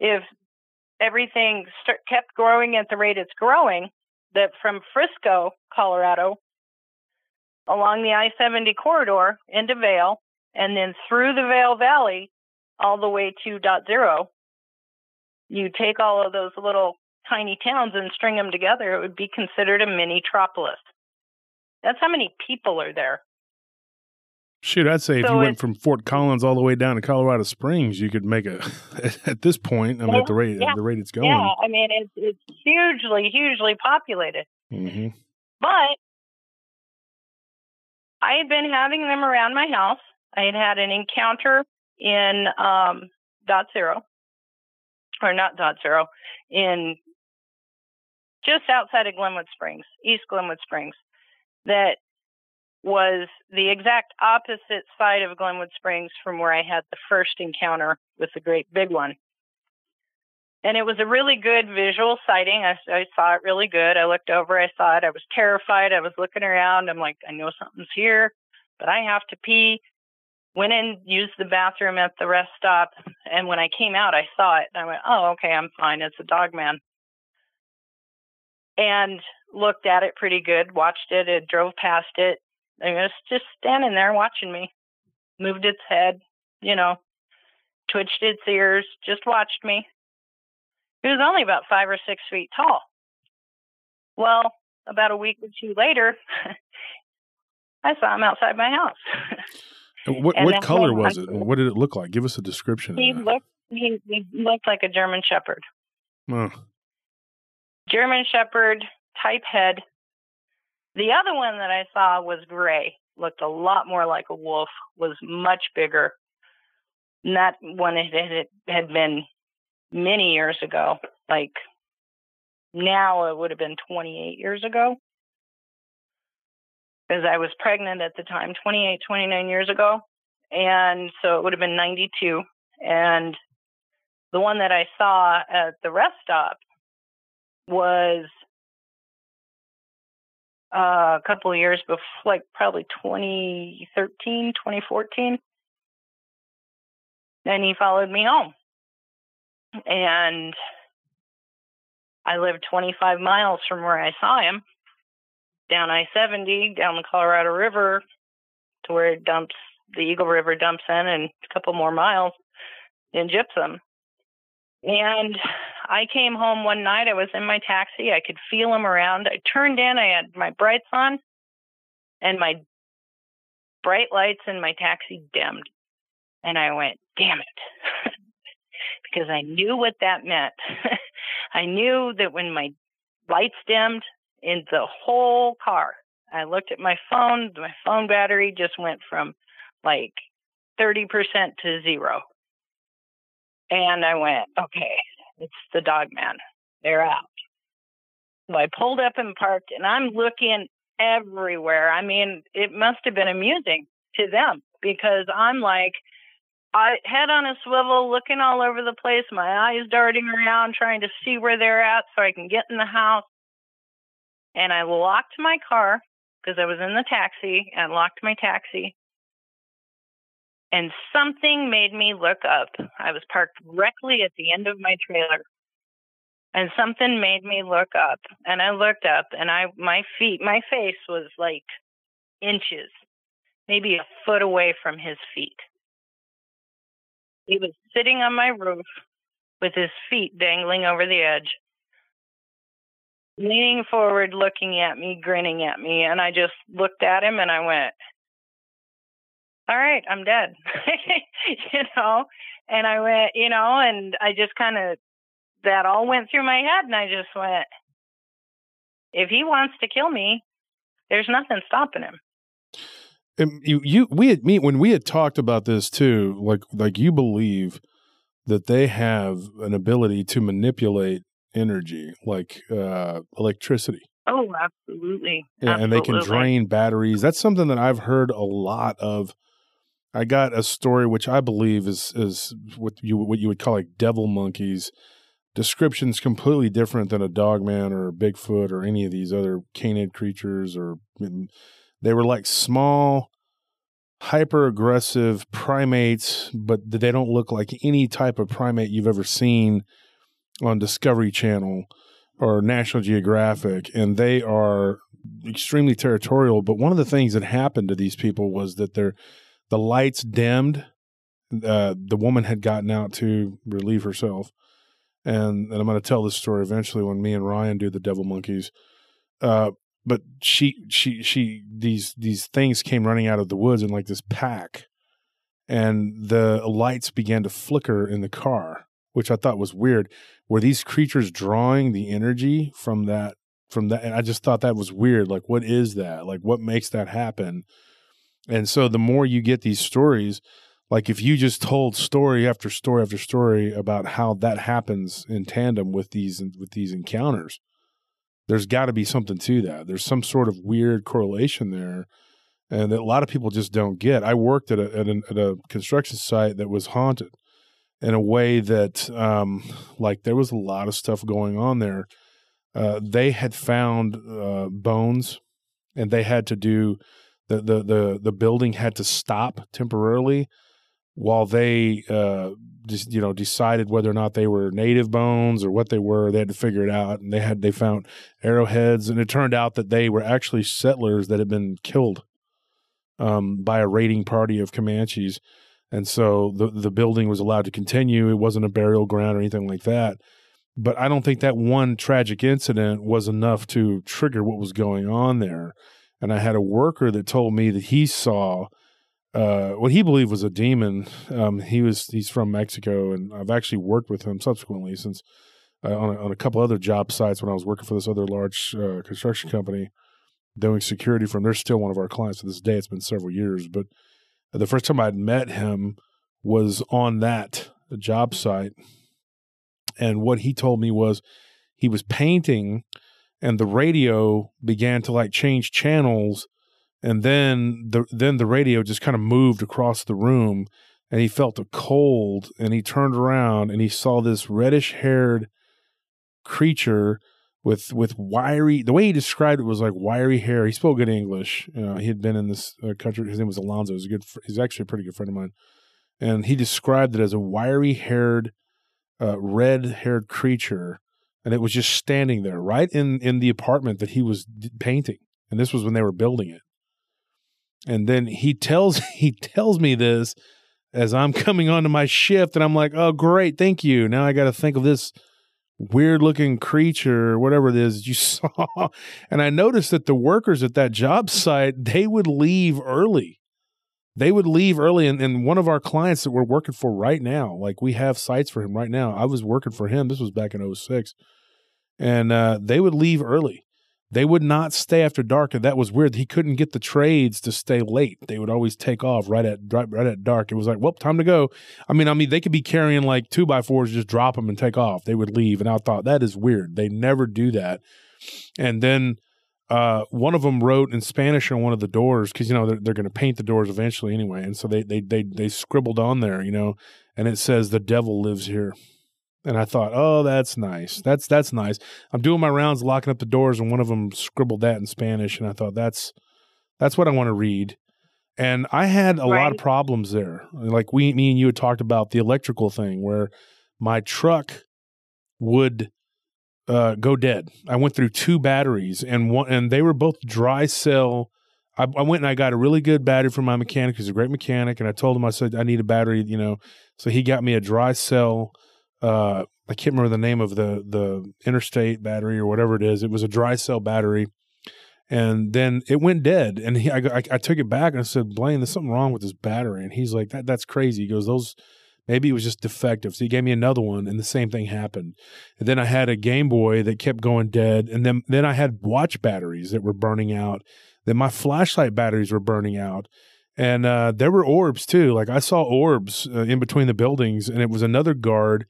if everything st- kept growing at the rate it's growing, that from Frisco, Colorado, along the I 70 corridor into Vail, and then through the Vail Valley all the way to Dotsero, you take all of those little tiny towns and string them together, it would be considered a mini tropolis. That's how many people are there. Shoot, I'd say if you went from Fort Collins all the way down to Colorado Springs, you could make a. At this point, I mean, at the rate Yeah. at the rate it's going. Yeah, I mean it's it's hugely, hugely populated. Mm-hmm. But I had been having them around my house. I had had an encounter in um, Dotsero, or not Dotsero, in just outside of Glenwood Springs, East Glenwood Springs, that was the exact opposite side of Glenwood Springs from where I had the first encounter with the great big one. And it was a really good visual sighting. I, I saw it really good. I looked over, I saw it. I was terrified. I was looking around. I'm like, I know something's here, but I have to pee. Went in, used the bathroom at the rest stop. And when I came out, I saw it. And I went, oh, okay, I'm fine. It's a dog man. And looked at it pretty good, watched it. It drove past it. It was just standing there watching me. Moved its head, you know, twitched its ears, just watched me. It was only about five or six feet tall. Well, about a week or two later, I saw him outside my house. What what color was it? What did it look like? Give us a description. he looked he, he looked like a German Shepherd. Oh, German Shepherd type head. The other one that I saw was gray, looked a lot more like a wolf, was much bigger. And that one it had, been many years ago. Like now it would have been 28 years ago. Because I was pregnant at the time, 28, 29 years ago. And so it would have been 92. And the one that I saw at the rest stop was uh, a couple of years before, like probably 2013, 2014. Then he followed me home. And I lived 25 miles from where I saw him, down I 70, down the Colorado River to where it dumps, the Eagle River dumps in, and a couple more miles in Gypsum. And I came home one night. I was in my taxi. I could feel him around. I turned in. I had my brights on, and my bright lights in my taxi dimmed. And I went, damn it. because I knew what that meant. I knew that when my lights dimmed in the whole car, I looked at my phone. My phone battery just went from like 30% to zero. And I went, okay, it's the dog man. They're out. So I pulled up and parked, and I'm looking everywhere. I mean, it must have been amusing to them because I'm like, I head on a swivel, looking all over the place, my eyes darting around, trying to see where they're at so I can get in the house. And I locked my car because I was in the taxi and locked my taxi and something made me look up. I was parked directly at the end of my trailer. And something made me look up. And I looked up and I my feet my face was like inches, maybe a foot away from his feet. He was sitting on my roof with his feet dangling over the edge, leaning forward, looking at me, grinning at me. And I just looked at him and I went, all right, I'm dead. you know, and I went, you know, and I just kind of, that all went through my head and I just went, if he wants to kill me, there's nothing stopping him. And you, you, we had me when we had talked about this too. Like, like you believe that they have an ability to manipulate energy, like uh, electricity. Oh, absolutely. Yeah, absolutely. and they can drain batteries. That's something that I've heard a lot of I got a story which I believe is is what you what you would call like devil monkeys. Descriptions completely different than a dogman or a Bigfoot or any of these other canid creatures. Or mm, they were like small, hyper aggressive primates, but they don't look like any type of primate you've ever seen on Discovery Channel or National Geographic, and they are extremely territorial. But one of the things that happened to these people was that they're the lights dimmed. Uh, the woman had gotten out to relieve herself. And, and I'm going to tell this story eventually when me and Ryan do the Devil Monkeys. Uh, but she, she, she, these, these things came running out of the woods in like this pack, and the lights began to flicker in the car, which I thought was weird. Were these creatures drawing the energy from that? From that, and I just thought that was weird. Like, what is that? Like, what makes that happen? And so the more you get these stories, like if you just told story after story after story about how that happens in tandem with these with these encounters, there's got to be something to that. There's some sort of weird correlation there, and that a lot of people just don't get. I worked at a at a, at a construction site that was haunted in a way that, um, like, there was a lot of stuff going on there. Uh, they had found uh, bones, and they had to do the the the, the building had to stop temporarily while they uh, you know decided whether or not they were native bones or what they were. They had to figure it out, and they had they found arrowheads, and it turned out that they were actually settlers that had been killed um, by a raiding party of Comanches, and so the the building was allowed to continue. It wasn't a burial ground or anything like that. But I don't think that one tragic incident was enough to trigger what was going on there and I had a worker that told me that he saw uh, what he believed was a demon. Um, he was he's from Mexico, and I've actually worked with him subsequently since uh, on, a, on a couple other job sites when I was working for this other large uh, construction company. doing security for him. They're still one of our clients to this day. It's been several years, but the first time I'd met him was on that job site. And what he told me was he was painting and the radio began to like change channels and then the then the radio just kind of moved across the room and he felt a cold and he turned around and he saw this reddish haired creature with with wiry the way he described it was like wiry hair. He spoke good english. You know, he had been in this uh, country his name was alonzo. He's a good he's actually a pretty good friend of mine. And he described it as a wiry haired uh, red haired creature and it was just standing there right in in the apartment that he was d- painting and this was when they were building it. And then he tells he tells me this as i'm coming onto my shift and i'm like oh great thank you. Now i got to think of this weird looking creature whatever it is you saw. And i noticed that the workers at that job site they would leave early they would leave early and, and one of our clients that we're working for right now like we have sites for him right now. I was working for him this was back in 06 and uh, they would leave early. They would not stay after dark and that was weird. He couldn't get the trades to stay late. They would always take off right at right, right at dark. It was like well time to go. I mean i mean they could be carrying like two by fours just drop them and take off. They would leave and i thought that is weird. They never do that. And then uh, one of them wrote in Spanish on one of the doors because you know they're, they're going to paint the doors eventually anyway, and so they they they they scribbled on there, you know, and it says the devil lives here. And I thought, oh, that's nice. That's that's nice. I'm doing my rounds, locking up the doors, and one of them scribbled that in Spanish, and I thought that's that's what I want to read. And I had a right. lot of problems there. Like we, me and you had talked about the electrical thing, where my truck would uh, go dead. I went through two batteries, and one, and they were both dry cell. I, I went and I got a really good battery from my mechanic. He's a great mechanic, and I told him I said I need a battery, you know. So he got me a dry cell. Uh, I can't remember the name of the the interstate battery or whatever it is. It was a dry cell battery, and then it went dead. And he, I, I, I took it back and I said, Blaine, there's something wrong with this battery. And he's like, that that's crazy. He goes, those Maybe it was just defective. So he gave me another one, and the same thing happened. And then I had a Game Boy that kept going dead, and then then I had watch batteries that were burning out. Then my flashlight batteries were burning out, and uh, there were orbs too. Like I saw orbs uh, in between the buildings, and it was another guard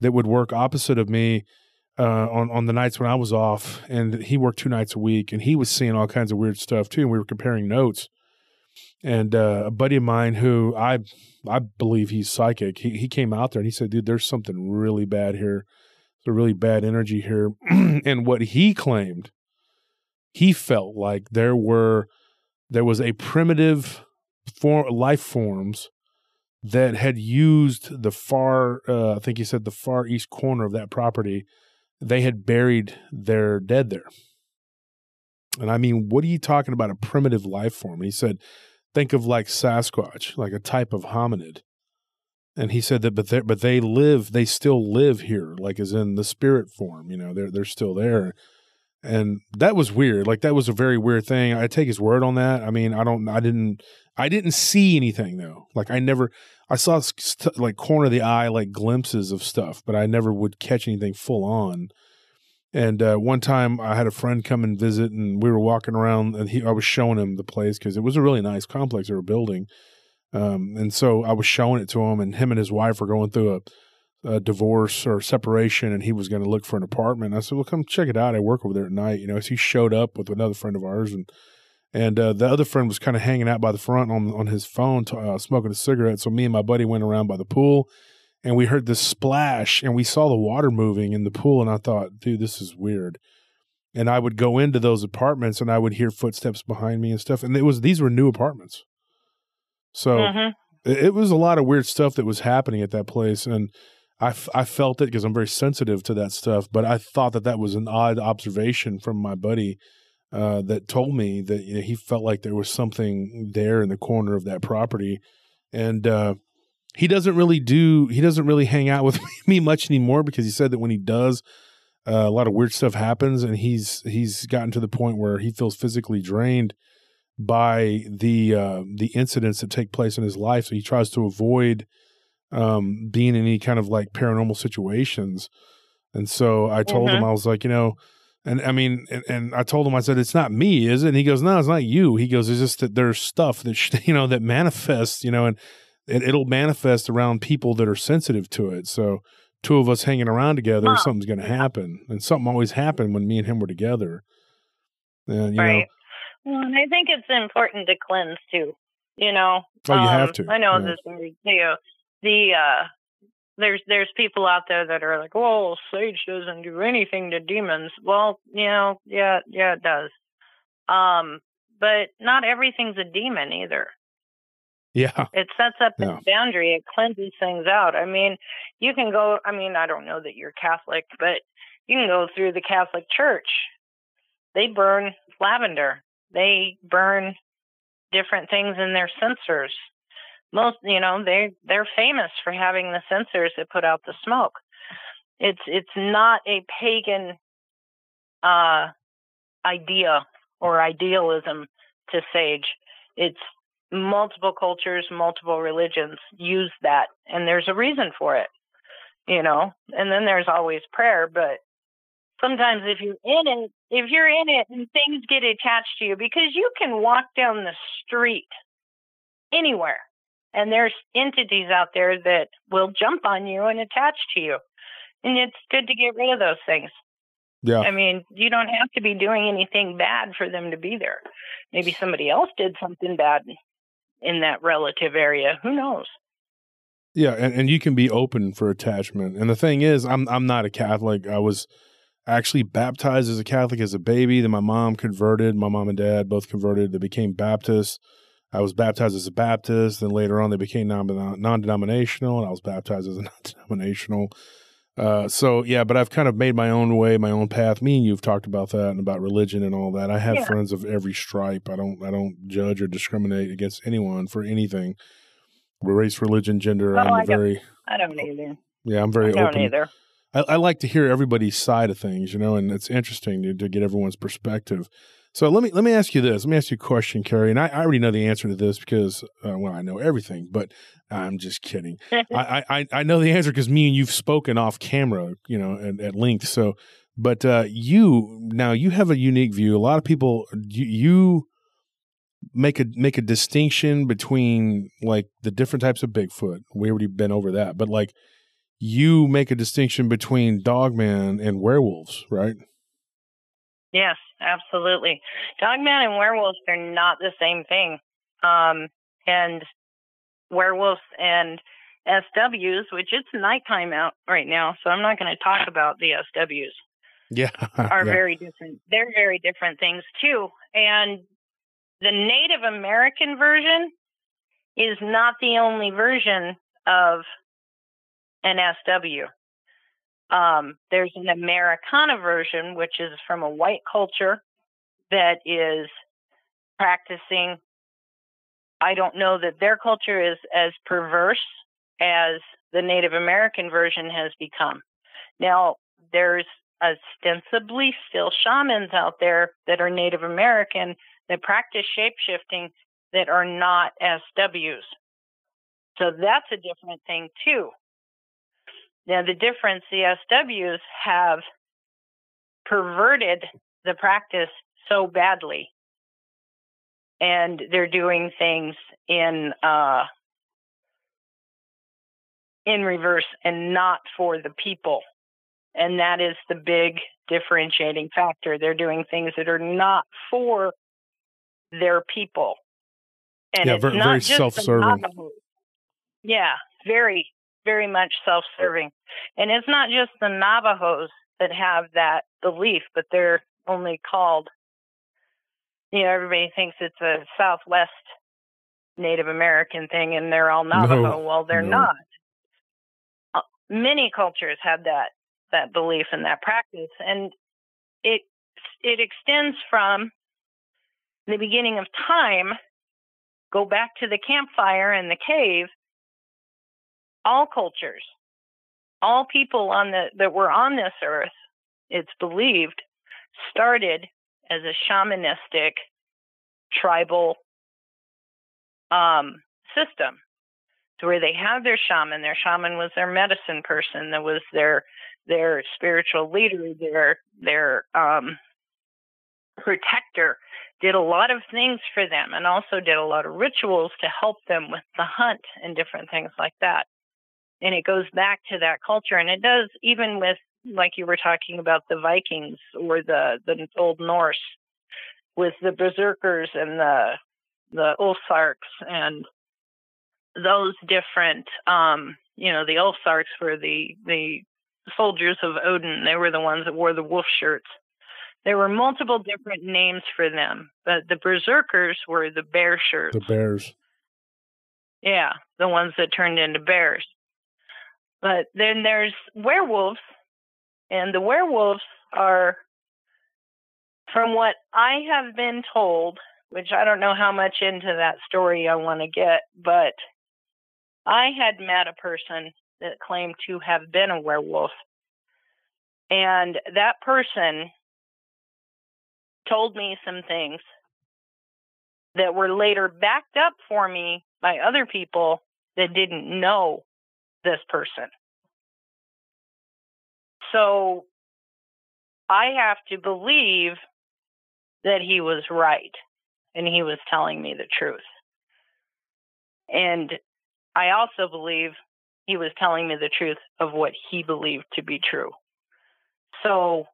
that would work opposite of me uh, on on the nights when I was off, and he worked two nights a week, and he was seeing all kinds of weird stuff too. And we were comparing notes and uh, a buddy of mine who I I believe he's psychic. He he came out there and he said, "Dude, there's something really bad here. There's a really bad energy here." and what he claimed, he felt like there were there was a primitive form life forms that had used the far uh, I think he said the far east corner of that property. They had buried their dead there. And I mean, what are you talking about? A primitive life form? And he said think of like Sasquatch, like a type of hominid. And he said that, but they but they live, they still live here, like as in the spirit form. You know, they're they're still there, and that was weird. Like that was a very weird thing. I take his word on that. I mean, I don't, I didn't, I didn't see anything though. Like I never, I saw st- like corner of the eye, like glimpses of stuff, but I never would catch anything full on. And uh, one time I had a friend come and visit, and we were walking around, and he, I was showing him the place because it was a really nice complex they were building. Um, and so I was showing it to him, and him and his wife were going through a, a divorce or separation, and he was going to look for an apartment. I said, "Well, come check it out. I work over there at night." You know, so he showed up with another friend of ours, and and uh, the other friend was kind of hanging out by the front on on his phone, t- uh, smoking a cigarette. So me and my buddy went around by the pool and we heard this splash and we saw the water moving in the pool and I thought, dude, this is weird. And I would go into those apartments and I would hear footsteps behind me and stuff. And it was these were new apartments. So it, it, was a lot of weird stuff that was happening at that place. And I, f- I felt it because I'm very sensitive to that stuff. But I thought that that was an odd observation from my buddy uh, that told me that you know, he felt like there was something there in the corner of that property. And uh, he doesn't really do he doesn't really hang out with me much anymore because he said that when he does uh, a lot of weird stuff happens and he's he's gotten to the point where he feels physically drained by the uh, the incidents that take place in his life so he tries to avoid um, being in any kind of like paranormal situations and so i told mm-hmm. him i was like you know And I mean, and, and, I told him, I said, it's not me, is it? And he goes, no, it's not you. He goes, it's just that there's stuff that, you know, that manifests, you know, and, and it'll manifest around people that are sensitive to it. So two of us hanging around together, oh. something's going to happen. And something always happened when me and him were together. And, you right. know, well, and I think it's important to cleanse too. You know, oh, you um, have to. I know yeah. this. You know, the uh, there's there's people out there that are like, "Well, sage doesn't do anything to demons." Well, you know, yeah, yeah, it does. Um, but not everything's a demon either. Yeah. It sets up yeah. a boundary. It cleanses things out. I mean, you can go. I mean, I don't know that you're Catholic, but you can go through the Catholic Church. They burn lavender. They burn different things in their censers most you know they they're famous for having the censers that put out the smoke it's it's not a pagan uh idea or idealism to sage it's multiple cultures multiple religions use that and there's a reason for it you know and then there's always prayer but sometimes if you're in it if you're in it and things get attached to you because you can walk down the street anywhere and there's entities out there that will jump on you and attach to you. And it's good to get rid of those things. Yeah. I mean, you don't have to be doing anything bad for them to be there. Maybe somebody else did something bad in that relative area. Who knows? Yeah, and, and you can be open for attachment. And the thing is, I'm I'm not a Catholic. I was actually baptized as a Catholic as a baby. Then my mom converted. My mom and dad both converted. They became Baptists. I was baptized as a Baptist. Then later on, they became non denominational, and I was baptized as a non denominational. Uh, so yeah, but I've kind of made my own way, my own path. Me and you've talked about that and about religion and all that. I have yeah. friends of every stripe. I don't, I don't judge or discriminate against anyone for anything, race, religion, gender. Oh, I'm I very. I don't either. Yeah, I'm very I don't open. either. I, I, like to hear everybody's side of things, you know, and it's interesting to, to get everyone's perspective. So let me let me ask you this. Let me ask you a question, Carrie. And I, I already know the answer to this because uh, well, I know everything, but I'm just kidding. I, I I know the answer because me and you've spoken off camera, you know, at, at length. So, but uh, you now you have a unique view. A lot of people you, you make a make a distinction between like the different types of Bigfoot. We already been over that, but like you make a distinction between dogman and werewolves, right? Yes, absolutely. Dogman and werewolves are not the same thing. Um, and werewolves and SWs, which it's nighttime out right now, so I'm not going to talk about the SWs. Yeah, are yeah. very different. They're very different things too. And the Native American version is not the only version of an SW. Um, there's an Americana version, which is from a white culture that is practicing. I don't know that their culture is as perverse as the Native American version has become. Now, there's ostensibly still shamans out there that are Native American that practice shapeshifting that are not SWs. So that's a different thing too. Now, the difference CSWs have perverted the practice so badly, and they're doing things in uh, in reverse and not for the people. And that is the big differentiating factor. They're doing things that are not for their people. And yeah, very, not very self-serving. Yeah, very very much self serving. And it's not just the Navajos that have that belief, but they're only called, you know, everybody thinks it's a Southwest Native American thing and they're all Navajo. No, well, they're no. not. Uh, many cultures have that that belief and that practice, and it it extends from the beginning of time. Go back to the campfire and the cave all cultures, all people on the that were on this earth, it's believed, started as a shamanistic tribal um, system. Where they had their shaman, their shaman was their medicine person, that was their their spiritual leader, their their um, protector, did a lot of things for them, and also did a lot of rituals to help them with the hunt and different things like that. And it goes back to that culture, and it does even with like you were talking about the Vikings or the the Old Norse with the berserkers and the the Ulfsarks and those different um you know the Ulfsarks were the the soldiers of Odin. They were the ones that wore the wolf shirts. There were multiple different names for them but the berserkers were the bear shirts. The bears. Yeah the ones that turned into bears but then there's werewolves and the werewolves are from what I have been told, which I don't know how much into that story I want to get, but I had met a person that claimed to have been a werewolf. And that person told me some things that were later backed up for me by other people that didn't know this person. So I have to believe that he was right and he was telling me the truth. And I also believe he was telling me the truth of what he believed to be true. So,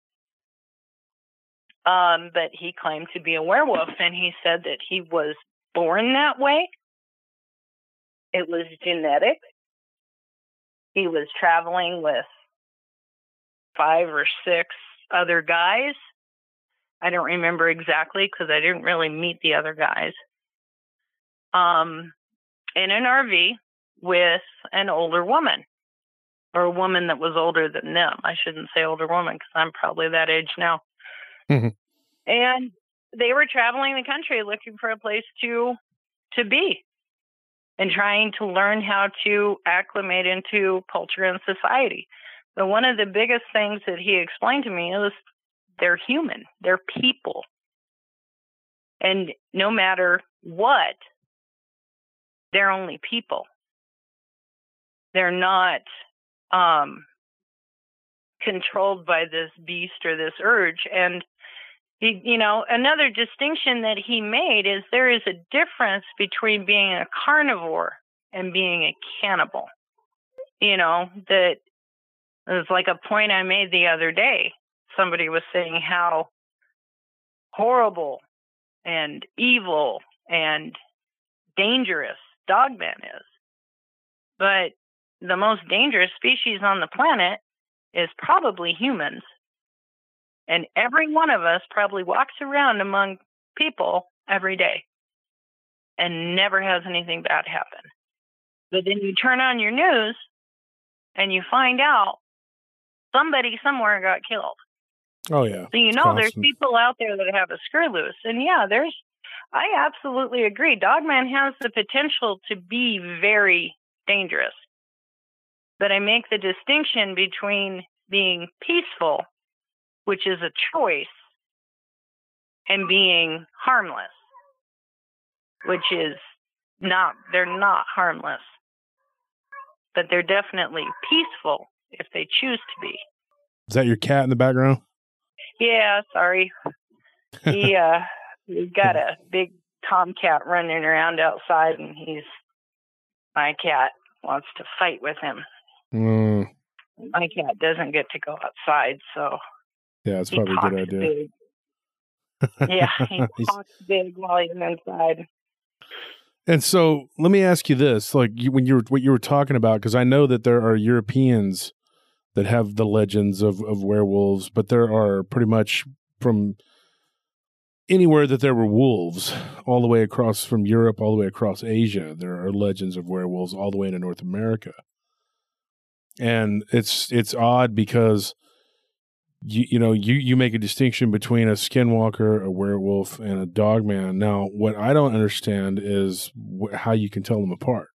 um, but he claimed to be a werewolf and he said that he was born that way. It was genetic. He was traveling with five or six other guys I don't remember exactly because I didn't really meet the other guys. Um, in an RV with an older woman or a woman that was older than them. I shouldn't say older woman because I'm probably that age now. Mm-hmm. And they were traveling the country looking for a place to to be and trying to learn how to acclimate into culture and society. But one of the biggest things that he explained to me is they're human, they're people. And no matter what, they're only people. They're not um, controlled by this beast or this urge. And, you know, another distinction that he made is there is a difference between being a carnivore and being a cannibal. You know, that was like a point I made the other day somebody was saying how horrible and evil and dangerous dogman is. But the most dangerous species on the planet is probably humans. And every one of us probably walks around among people every day and never has anything bad happen. But then you turn on your news and you find out somebody somewhere got killed. Oh yeah. So you know there's people out there that have a screw loose. And yeah, there's I absolutely agree. Dogman has the potential to be very dangerous. But I make the distinction between being peaceful, which is a choice, and being harmless, which is not they're not harmless. But they're definitely peaceful if they choose to be. Is that your cat in the background? Yeah, sorry. He uh he's got a big tomcat running around outside and he's my cat wants to fight with him. Mm. My cat doesn't get to go outside, so yeah, it's probably a good idea. Big. yeah, he talks big while he's inside. And so, let me ask you this: like you, when you were what you were talking about, because I know that there are Europeans that have the legends of, of werewolves, but there are pretty much from anywhere that there were wolves, all the way across from Europe, all the way across Asia. There are legends of werewolves all the way into North America. And it's it's odd because you you know you you make a distinction between a skinwalker, a werewolf, and a dogman. Now, what I don't understand is wh- how you can tell them apart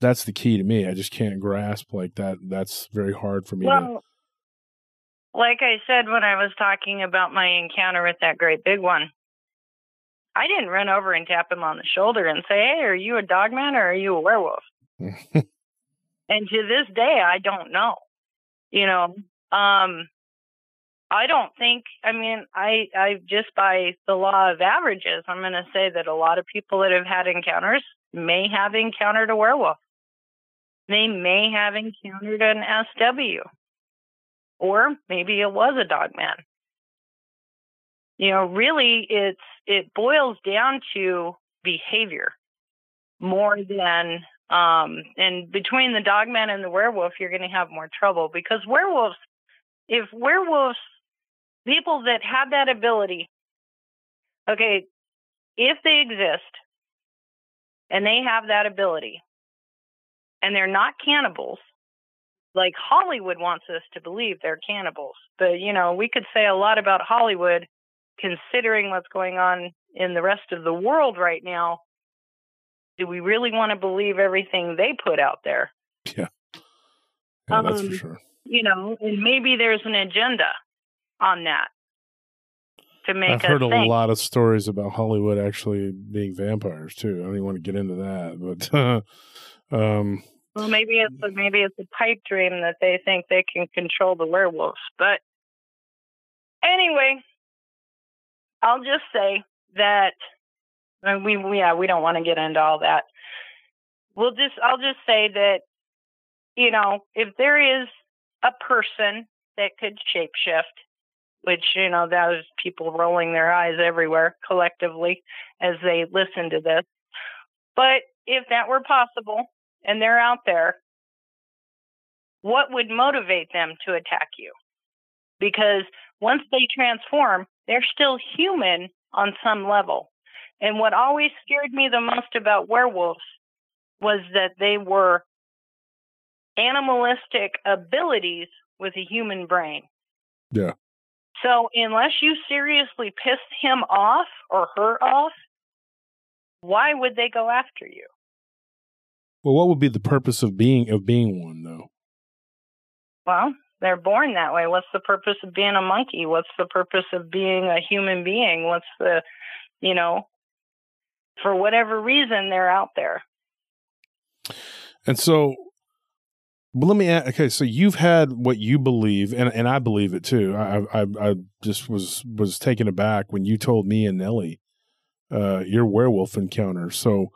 that's the key to me. I just can't grasp like that. That's very hard for me well, to. Like I said when I was talking about my encounter with that great big one, I didn't run over and tap him on the shoulder and say, "Hey, are you a dogman or are you a werewolf?" and to this day, I don't know. You know, Um, I don't think. I mean, I I just by the law of averages, I'm going to say that a lot of people that have had encounters may have encountered a werewolf. They may have encountered an SW, or maybe it was a dog man. You know, really, it's it boils down to behavior more than um and between the dogman and the werewolf you're going to have more trouble because werewolves if werewolves people that have that ability okay if they exist and they have that ability and they're not cannibals like hollywood wants us to believe they're cannibals but you know we could say a lot about hollywood considering what's going on in the rest of the world right now do we really want to believe everything they put out there? Yeah. Yeah, that's um, for sure. You know, and maybe there's an agenda on that to make I've heard a think. lot of stories about Hollywood actually being vampires too. I don't even want to get into that, but um well, maybe it's a, maybe it's a pipe dream that they think they can control the werewolves. But anyway, I'll just say that and we, we yeah, we don't want to get into all that. We'll just I'll just say that you know, if there is a person that could shapeshift, which, you know, those people rolling their eyes everywhere collectively as they listen to this. But if that were possible and they're out there, what would motivate them to attack you? Because once they transform, they're still human on some level. And what always scared me the most about werewolves was that they were animalistic abilities with a human brain. Yeah. So unless you seriously pissed him off or her off, why would they go after you? Well, what would be the purpose of being of being one though? Well, they're born that way. What's the purpose of being a monkey? What's the purpose of being a human being? What's the, you know, for whatever reason they're out there. And so but let me ask, okay, so you've had what you believe, and, and I believe it too. I, I I just was was taken aback when you told me and Nellie uh, your werewolf encounter. So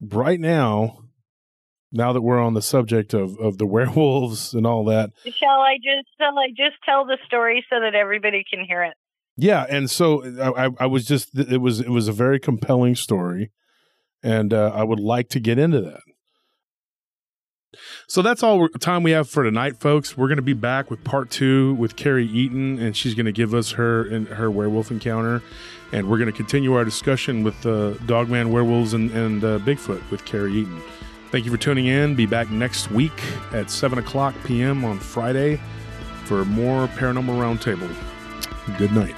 right now, now that we're on the subject of, of the werewolves and all that, shall I just shall I just tell the story so that everybody can hear it? Yeah, and so I, I was just it was it was a very compelling story, and uh, I would like to get into that. So that's all time we have for tonight, folks. We're going to be back with part two with Carrie Eaton, and she's going to give us her and her werewolf encounter, and we're going to continue our discussion with uh, Dogman werewolves and, and uh, Bigfoot with Carrie Eaton. Thank you for tuning in. Be back next week at seven o'clock p.m. on Friday for more paranormal roundtable. Good night.